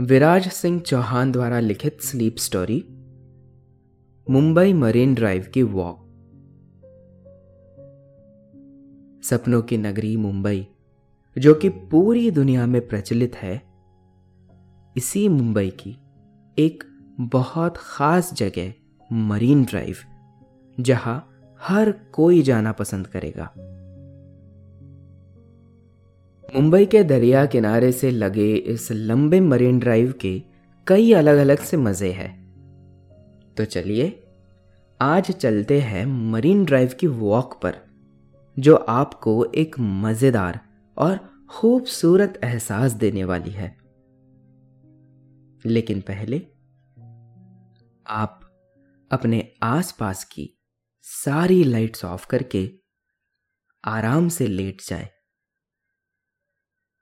विराज सिंह चौहान द्वारा लिखित sleep story, Mumbai Marine Drive की वॉक। सपनों की नगरी मुंबई, जो कि पूरी दुनिया में प्रचलित है, इसी मुंबई की एक बहुत खास जगह मरीन ड्राइव, जहाँ हर कोई जाना पसंद करेगा। मुंबई के दरिया किनारे से लगे इस लंबे मरीन ड्राइव के कई अलग अलग से मज़े हैं। तो चलिए, आज चलते हैं मरीन ड्राइव की वॉक पर, जो आपको एक मज़ेदार और खूबसूरत एहसास देने वाली है। लेकिन पहले, आप अपने आसपास की सारी लाइट्स ऑफ़ करके आराम से लेट जाए।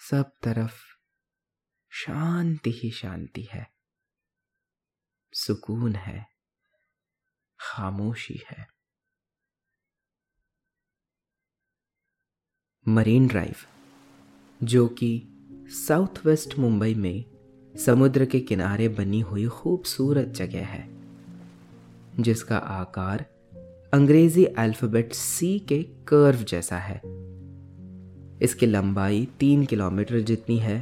सब तरफ़ शांति ही शांति है। सुकून है। खामोशी है। मरीन ड्राइव, जो कि साउथ वेस्ट मुंबई में समुद्र के किनारे बनी हुई खूबसूरत जगह है, जिसका आकार अंग्रेज़ी अल्फ़ाबेट सी के कर्व जैसा है। इसकी लंबाई तीन किलोमीटर जितनी है।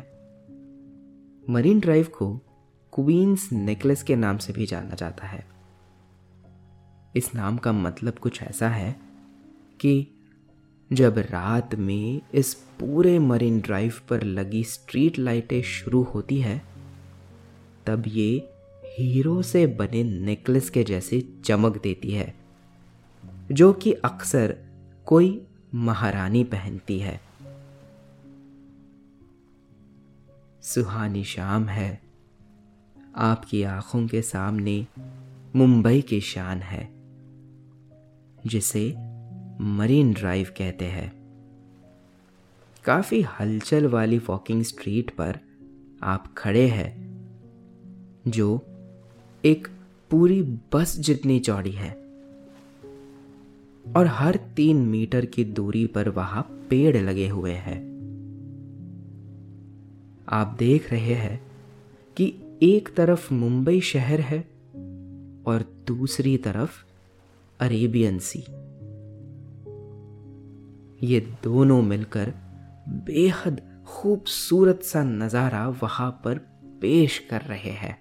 मरीन ड्राइव को क्वींस नेकलेस के नाम से भी जाना जाता है। इस नाम का मतलब कुछ ऐसा है कि जब रात में इस पूरे मरीन ड्राइव पर लगी स्ट्रीट लाइटें शुरू होती है, तब ये हीरो से बने नेकलेस के जैसे चमक देती है, जो कि अक्सर कोई महारानी पहनती है। सुहानी शाम है। आपकी आँखों के सामने मुंबई की शान है, जिसे मरीन ड्राइव कहते हैं। काफ़ी हलचल वाली वॉकिंग स्ट्रीट पर आप खड़े हैं, जो एक पूरी बस जितनी चौड़ी है, और हर तीन मीटर की दूरी पर वहाँ पेड़ लगे हुए हैं। आप देख रहे हैं कि एक तरफ़ मुंबई शहर है और दूसरी तरफ़ अरेबियन सी। ये दोनों मिलकर बेहद खूबसूरत सा नज़ारा वहाँ पर पेश कर रहे हैं।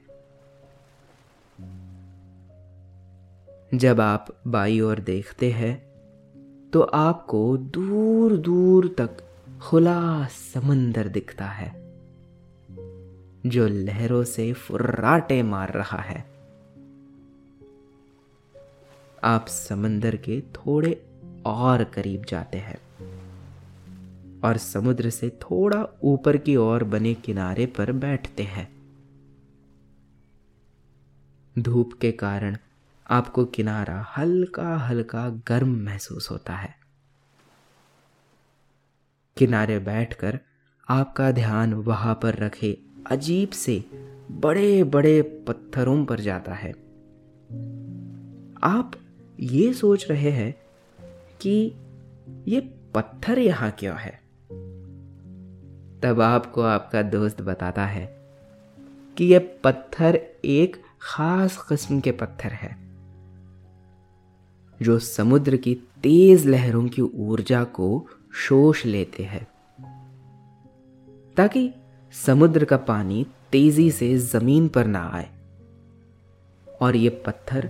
जब आप बाई ओर देखते हैं तो आपको दूर दूर तक खुला समंदर दिखता है। जो लहरों से फुर्राटे मार रहा है। आप समंदर के थोड़े और करीब जाते हैं और समुद्र से थोड़ा ऊपर की ओर बने किनारे पर बैठते हैं। धूप के कारण आपको किनारा हल्का हल्का गर्म महसूस होता है। किनारे बैठकर आपका ध्यान वहाँ पर रखे अजीब से बड़े बड़े पत्थरों पर जाता है। आप ये सोच रहे हैं कि ये पत्थर यहाँ क्यों है? तब आपको आपका दोस्त बताता है कि यह पत्थर एक खास किस्म के पत्थर है, जो समुद्र की तेज लहरों की ऊर्जा को शोष लेते हैं, ताकि समुद्र का पानी तेज़ी से ज़मीन पर ना आए। और ये पत्थर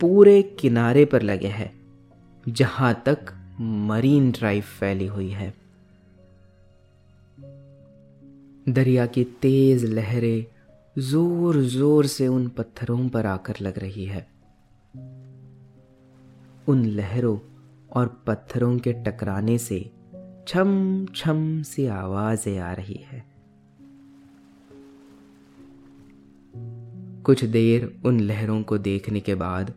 पूरे किनारे पर लगे हैं, जहाँ तक मरीन ड्राइव फैली हुई है। दरिया की तेज लहरें ज़ोर ज़ोर से उन पत्थरों पर आकर लग रही है। उन लहरों और पत्थरों के टकराने से छम छम सी आवाज़ें आ रही है। कुछ देर उन लहरों को देखने के बाद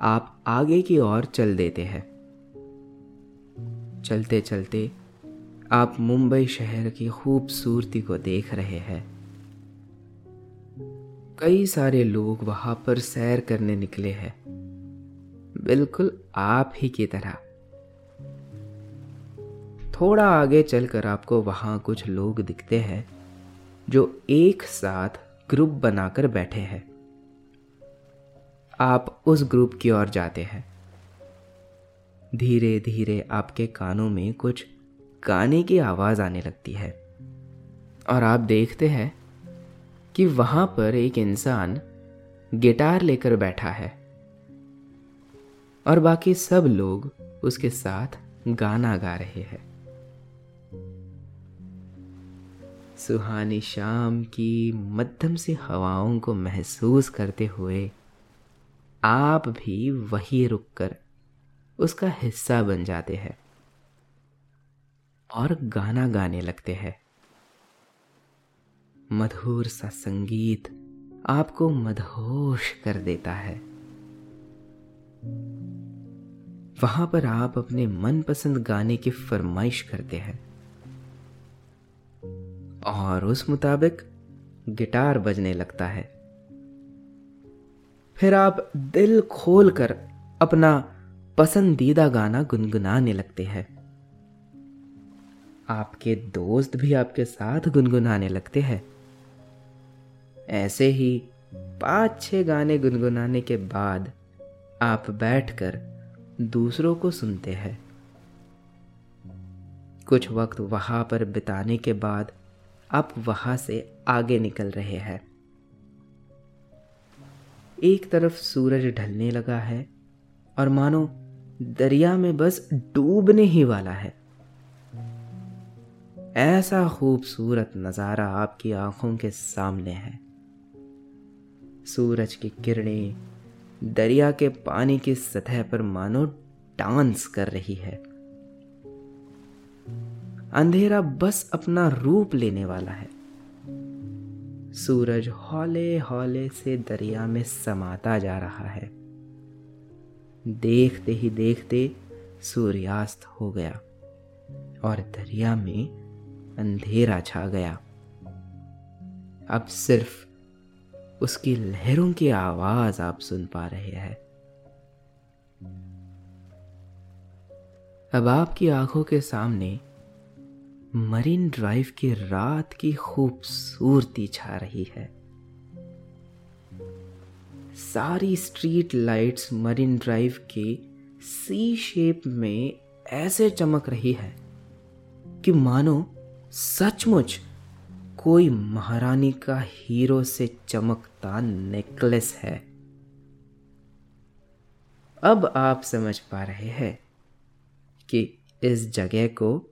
आप आगे की ओर चल देते हैं। चलते चलते आप मुंबई शहर की खूबसूरती को देख रहे हैं। कई सारे लोग वहाँ पर सैर करने निकले हैं। बिल्कुल आप ही की तरह। थोड़ा आगे चलकर आपको वहाँ कुछ लोग दिखते हैं जो एक साथ ग्रुप बनाकर बैठे हैं। आप उस ग्रुप की ओर जाते हैं। धीरे धीरे आपके कानों में कुछ गाने की आवाज़ आने लगती है। और आप देखते हैं कि वहाँ पर एक इंसान गिटार लेकर बैठा है। और बाकी सब लोग उसके साथ गाना गा रहे हैं। सुहानी शाम की मध्यम सी हवाओं को महसूस करते हुए आप भी वही रुककर उसका हिस्सा बन जाते हैं और गाना गाने लगते हैं। मधुर सा संगीत आपको मदहोश कर देता है। वहाँ पर आप अपने मनपसंद गाने की फरमाइश करते हैं। और उस मुताबिक गिटार बजने लगता है। फिर आप दिल खोलकर अपना पसंदीदा गाना गुनगुनाने लगते हैं। आपके दोस्त भी आपके साथ गुनगुनाने लगते हैं। ऐसे ही पाँच छह गाने गुनगुनाने के बाद आप बैठकर दूसरों को सुनते हैं। कुछ वक्त वहाँ पर बिताने के बाद आप वहाँ से आगे निकल रहे हैं। एक तरफ़ सूरज ढलने लगा है और मानो दरिया में बस डूबने ही वाला है। ऐसा खूबसूरत नज़ारा आपकी आँखों के सामने है। सूरज की किरणें दरिया के पानी की सतह पर मानो डांस कर रही है। अंधेरा बस अपना रूप लेने वाला है। सूरज हौले हौले से दरिया में समाता जा रहा है। देखते ही देखते सूर्यास्त हो गया और दरिया में अंधेरा छा गया। अब सिर्फ़ उसकी लहरों की आवाज़ आप सुन पा रहे हैं। अब आपकी आँखों के सामने मरीन ड्राइव की रात की खूबसूरती छा रही है। सारी स्ट्रीट लाइट्स मरीन ड्राइव के सी शेप में ऐसे चमक रही है कि मानो सचमुच कोई महारानी का हीरो से चमकता नेकलेस है। अब आप समझ पा रहे हैं कि इस जगह को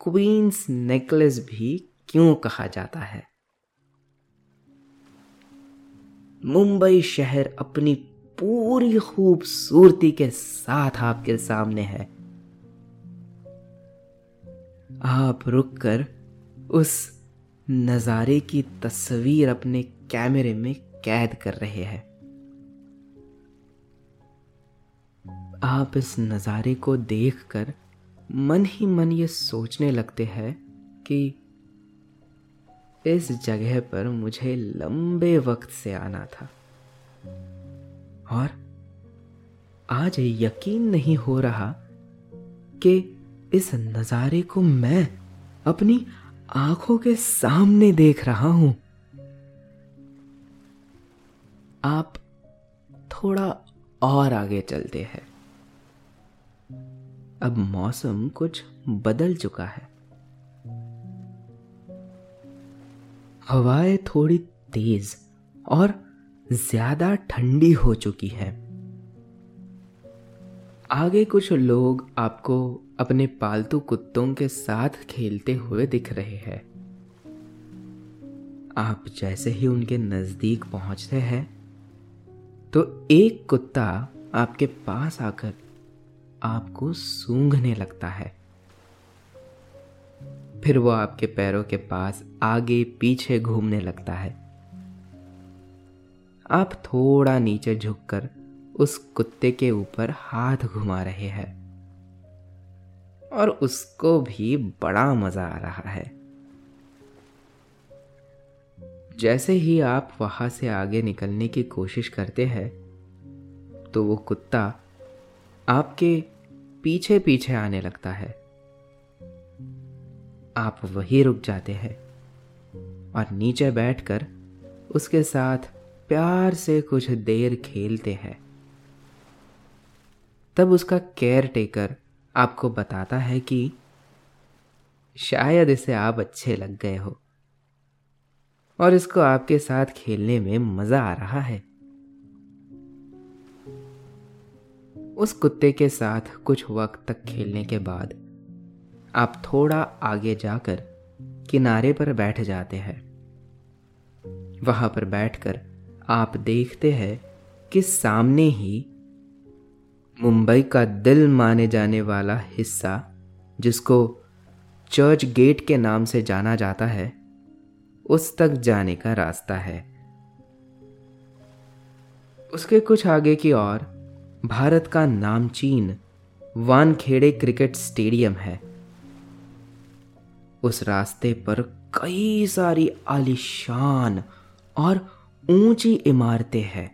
क्वींस नेकलेस भी क्यों कहा जाता है? मुंबई शहर अपनी पूरी खूबसूरती के साथ आपके सामने है। आप रुककर उस नज़ारे की तस्वीर अपने कैमरे में कैद कर रहे हैं। आप इस नज़ारे को देखकर मन ही मन ये सोचने लगते हैं कि इस जगह पर मुझे लंबे वक्त से आना था। और आज यकीन नहीं हो रहा कि इस नज़ारे को मैं अपनी आँखों के सामने देख रहा हूँ। आप थोड़ा और आगे चलते हैं। अब मौसम कुछ बदल चुका है। हवाएँ थोड़ी तेज और ज़्यादा ठंडी हो चुकी है। आगे कुछ लोग आपको अपने पालतू कुत्तों के साथ खेलते हुए दिख रहे हैं। आप जैसे ही उनके नज़दीक पहुँचते हैं तो एक कुत्ता आपके पास आकर आपको सूंघने लगता है। फिर वो आपके पैरों के पास आगे पीछे घूमने लगता है। आप थोड़ा नीचे झुककर उस कुत्ते के ऊपर हाथ घुमा रहे हैं और उसको भी बड़ा मज़ा आ रहा है। जैसे ही आप वहाँ से आगे निकलने की कोशिश करते हैं तो वो कुत्ता आपके पीछे पीछे आने लगता है। आप वही रुक जाते हैं और नीचे बैठकर उसके साथ प्यार से कुछ देर खेलते हैं। तब उसका केयर टेकर आपको बताता है कि शायद इसे आप अच्छे लग गए हो और इसको आपके साथ खेलने में मज़ा आ रहा है। उस कुत्ते के साथ कुछ वक्त तक खेलने के बाद आप थोड़ा आगे जाकर किनारे पर बैठ जाते हैं। वहाँ पर बैठकर आप देखते हैं कि सामने ही मुंबई का दिल माने जाने वाला हिस्सा, जिसको चर्च गेट के नाम से जाना जाता है, उस तक जाने का रास्ता है। उसके कुछ आगे की ओर भारत का नामचीन वानखेड़े क्रिकेट स्टेडियम है। उस रास्ते पर कई सारी आलिशान और ऊँची इमारतें हैं,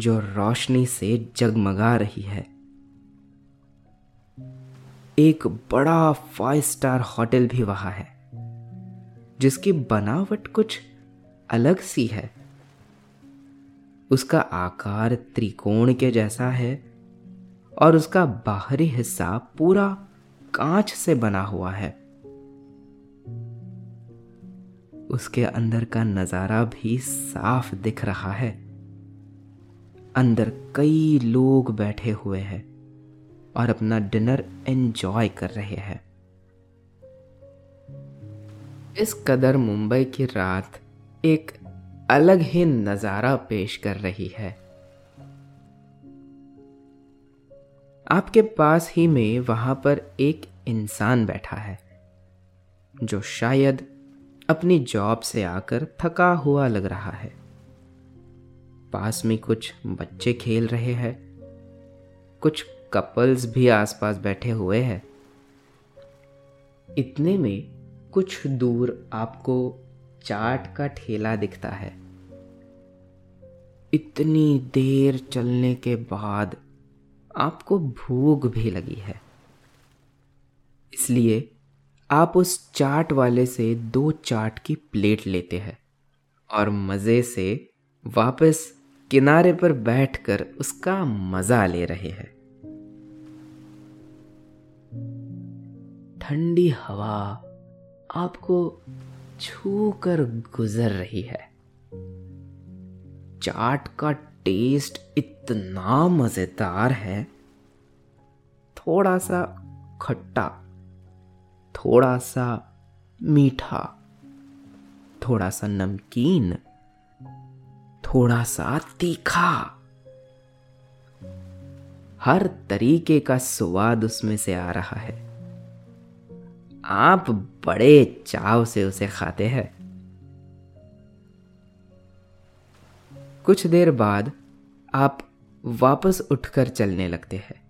जो रोशनी से जगमगा रही है। एक बड़ा फाइव स्टार होटल भी वहाँ है, जिसकी बनावट कुछ अलग सी है। उसका आकार त्रिकोण के जैसा है और उसका बाहरी हिस्सा पूरा कांच से बना हुआ है। उसके अंदर का नज़ारा भी साफ़ दिख रहा है। अंदर कई लोग बैठे हुए हैं और अपना डिनर एंजॉय कर रहे हैं। इस कदर मुंबई की रात एक अलग ही नज़ारा पेश कर रही है। आपके पास ही में वहाँ पर एक इंसान बैठा है, जो शायद अपनी जॉब से आकर थका हुआ लग रहा है। पास में कुछ बच्चे खेल रहे हैं, कुछ कपल्स भी आसपास बैठे हुए हैं। इतने में कुछ दूर आपको चाट का ठेला दिखता है। इतनी देर चलने के बाद आपको भूख भी लगी है। इसलिए आप उस चाट वाले से दो चाट की प्लेट लेते हैं और मज़े से वापस किनारे पर बैठकर उसका मज़ा ले रहे हैं। ठंडी हवा आपको छू कर गुजर रही है। चाट का टेस्ट इतना मज़ेदार है। थोड़ा सा खट्टा थोड़ा सा मीठा थोड़ा सा नमकीन थोड़ा सा तीखा। हर तरीके का स्वाद उसमें से आ रहा है। आप बड़े चाव से उसे खाते हैं। कुछ देर बाद आप वापस उठकर चलने लगते हैं।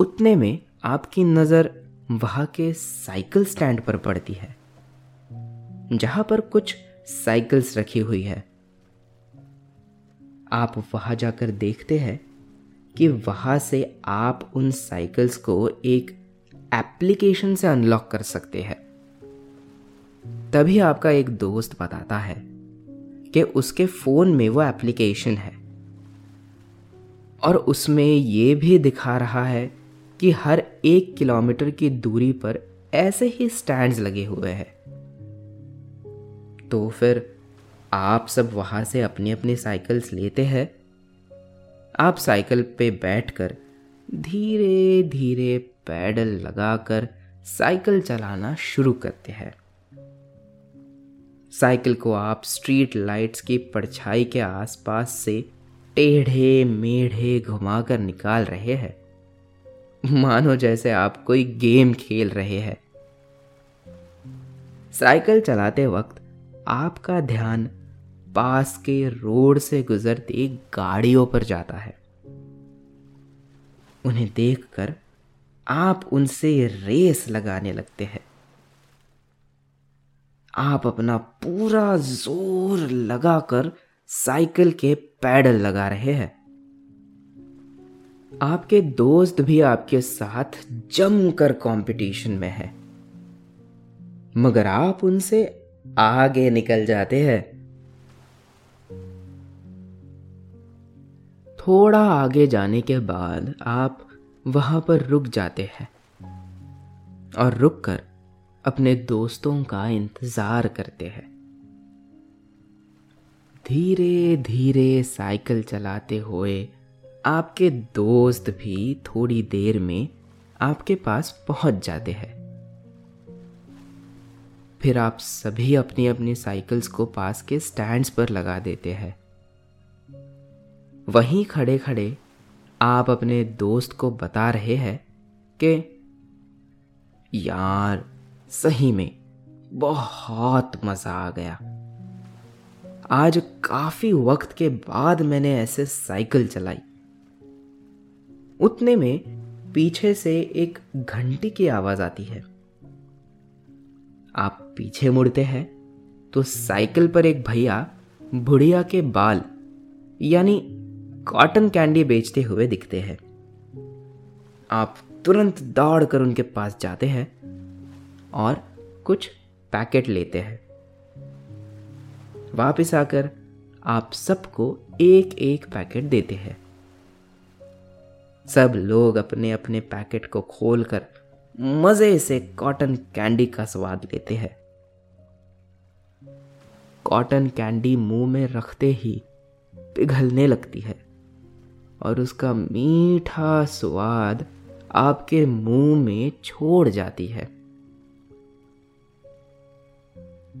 उतने में आपकी नज़र वहाँ के साइकिल स्टैंड पर पड़ती है, जहाँ पर कुछ साइकिल्स रखी हुई है। आप वहाँ जाकर देखते हैं कि वहाँ से आप उन साइकिल्स को एक एप्लीकेशन से अनलॉक कर सकते हैं। तभी आपका एक दोस्त बताता है कि उसके फ़ोन में वो एप्लीकेशन है। और उसमें ये भी दिखा रहा है कि हर एक किलोमीटर की दूरी पर ऐसे ही स्टैंड्स लगे हुए हैं। तो फिर आप सब वहाँ से अपनी अपनी साइकिल्स लेते हैं। आप साइकिल पे बैठकर धीरे धीरे पैडल लगाकर साइकिल चलाना शुरू करते हैं। साइकिल को आप स्ट्रीट लाइट्स की परछाई के आसपास से टेढ़े मेढ़े घुमाकर निकाल रहे हैं। मानो जैसे आप कोई गेम खेल रहे हैं। साइकिल चलाते वक्त आपका ध्यान पास के रोड से गुजरती गाड़ियों पर जाता है। उन्हें देखकर आप उनसे रेस लगाने लगते हैं। आप अपना पूरा ज़ोर लगाकर साइकिल के पैडल लगा रहे हैं। आपके दोस्त भी आपके साथ जमकर कंपटीशन में है। मगर आप उनसे आगे निकल जाते हैं। थोड़ा आगे जाने के बाद आप वहाँ पर रुक जाते हैं और रुककर अपने दोस्तों का इंतज़ार करते हैं। धीरे धीरे साइकिल चलाते हुए आपके दोस्त भी थोड़ी देर में आपके पास पहुँच जाते हैं। फिर आप सभी अपनी अपनी साइकिल्स को पास के स्टैंड्स पर लगा देते हैं। वहीं खड़े खड़े आप अपने दोस्त को बता रहे हैं कि, यार, सही में बहुत मज़ा आ गया। आज काफ़ी वक्त के बाद मैंने ऐसे साइकिल चलाई। उतने में पीछे से एक घंटी की आवाज़ आती है। आप पीछे मुड़ते हैं तो साइकिल पर एक भैया बुढ़िया के बाल, यानी कॉटन कैंडी बेचते हुए दिखते हैं। आप तुरंत दौड़कर उनके पास जाते हैं और कुछ पैकेट लेते हैं। वापस आकर आप सबको एक एक पैकेट देते हैं। सब लोग अपने अपने पैकेट को खोलकर मज़े से कॉटन कैंडी का स्वाद लेते हैं। कॉटन कैंडी मुँह में रखते ही पिघलने लगती है। और उसका मीठा स्वाद आपके मुँह में छोड़ जाती है।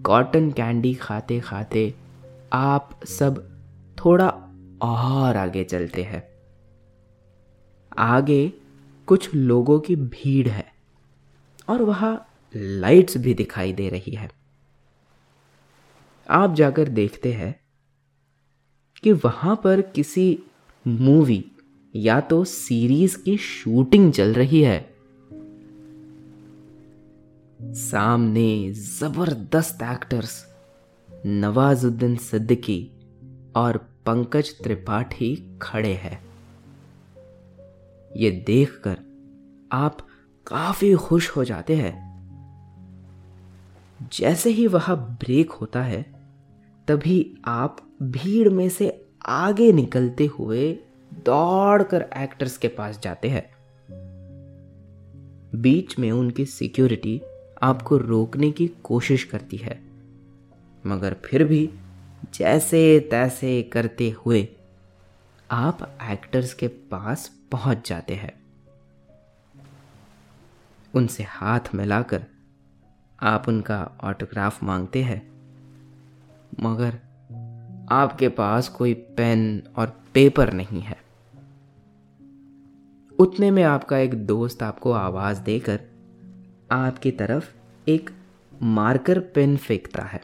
कॉटन कैंडी खाते खाते आप सब थोड़ा और आगे चलते हैं। आगे कुछ लोगों की भीड़ है और वहाँ लाइट्स भी दिखाई दे रही है। आप जाकर देखते हैं कि वहाँ पर किसी मूवी या तो सीरीज़ की शूटिंग चल रही है। सामने ज़बरदस्त एक्टर्स नवाजुद्दीन सिद्दीकी और पंकज त्रिपाठी खड़े हैं। ये देखकर आप काफ़ी खुश हो जाते हैं। जैसे ही वह ब्रेक होता है, तभी आप भीड़ में से आगे निकलते हुए दौड़कर एक्टर्स के पास जाते हैं। बीच में उनकी सिक्योरिटी आपको रोकने की कोशिश करती है। मगर फिर भी जैसे तैसे करते हुए आप एक्टर्स के पास पहुँच जाते हैं। उनसे हाथ मिलाकर आप उनका ऑटोग्राफ मांगते हैं। मगर आपके पास कोई पेन और पेपर नहीं है। उतने में आपका एक दोस्त आपको आवाज़ देकर आपकी तरफ़ एक मार्कर पेन फेंकता है।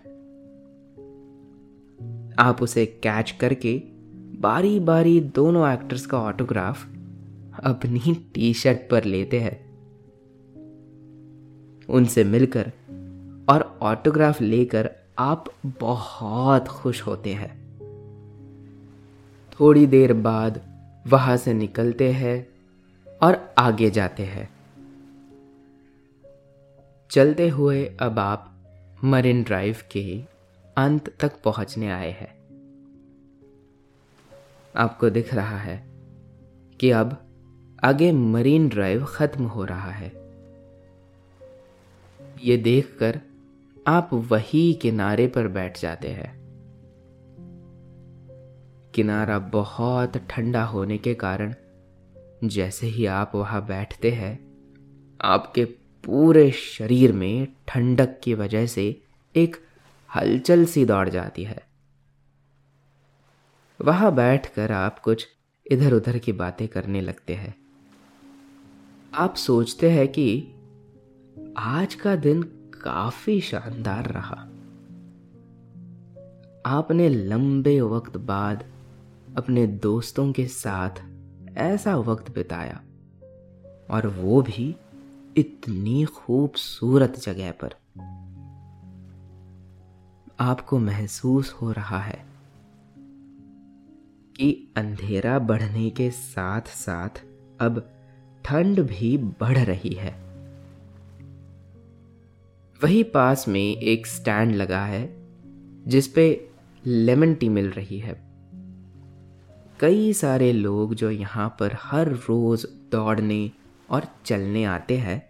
आप उसे कैच करके बारी बारी दोनों एक्टर्स का ऑटोग्राफ अपनी टी शर्ट पर लेते हैं। उनसे मिलकर और ऑटोग्राफ लेकर आप बहुत खुश होते हैं। थोड़ी देर बाद वहाँ से निकलते हैं और आगे जाते हैं। चलते हुए अब आप मरीन ड्राइव के अंत तक पहुँचने आए हैं। आपको दिख रहा है कि अब आगे मरीन ड्राइव खत्म हो रहा है। ये देखकर आप वही किनारे पर बैठ जाते हैं। किनारा बहुत ठंडा होने के कारण जैसे ही आप वहाँ बैठते हैं, आपके पूरे शरीर में ठंडक की वजह से एक हलचल सी दौड़ जाती है। वहाँ बैठकर आप कुछ इधर उधर की बातें करने लगते हैं। आप सोचते हैं कि आज का दिन काफ़ी शानदार रहा। आपने लंबे वक्त बाद अपने दोस्तों के साथ ऐसा वक्त बिताया और वो भी इतनी खूबसूरत जगह पर। आपको महसूस हो रहा है कि अंधेरा बढ़ने के साथ साथ अब ठंड भी बढ़ रही है। वही पास में एक स्टैंड लगा है जिस पे लेमन टी मिल रही है। कई सारे लोग जो यहाँ पर हर रोज दौड़ने और चलने आते हैं,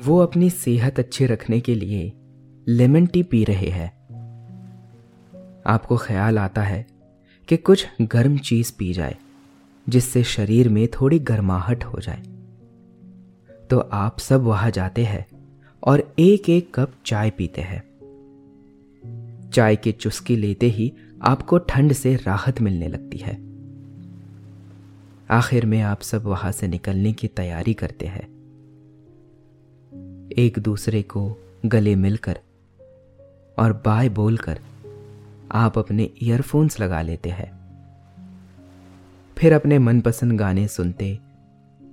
वो अपनी सेहत अच्छी रखने के लिए लेमन टी पी रहे हैं। आपको ख्याल आता है कि कुछ गर्म चीज़ पी जाए, जिससे शरीर में थोड़ी गर्माहट हो जाए। तो आप सब वहाँ जाते हैं और एक एक कप चाय पीते हैं। चाय की चुस्की लेते ही आपको ठंड से राहत मिलने लगती है। आखिर में आप सब वहाँ से निकलने की तैयारी करते हैं। एक दूसरे को गले मिलकर और बाय बोलकर आप अपने ईयरफोन्स लगा लेते हैं। फिर अपने मनपसंद गाने सुनते,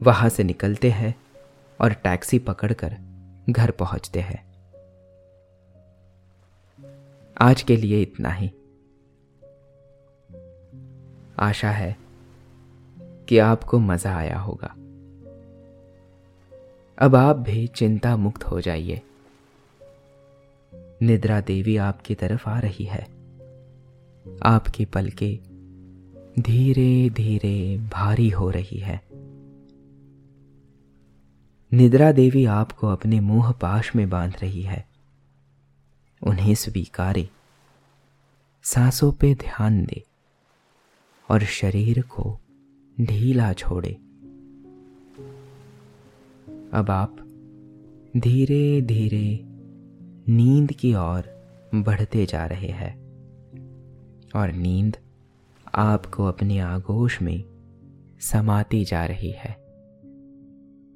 वहाँ से निकलते हैं और टैक्सी पकड़कर घर पहुँचते हैं। आज के लिए इतना ही। आशा है कि आपको मज़ा आया होगा। अब आप भी चिंता मुक्त हो जाइए। निद्रा देवी आपकी तरफ़ आ रही है। आपकी पलके धीरे धीरे भारी हो रही है। निद्रा देवी आपको अपने मुँह पाश में बाँध रही है। उन्हें स्वीकारे। सांसों पे ध्यान दे और शरीर को ढीला छोड़े। अब आप धीरे धीरे नींद की ओर बढ़ते जा रहे हैं और नींद आपको अपनी आगोश में समाती जा रही है।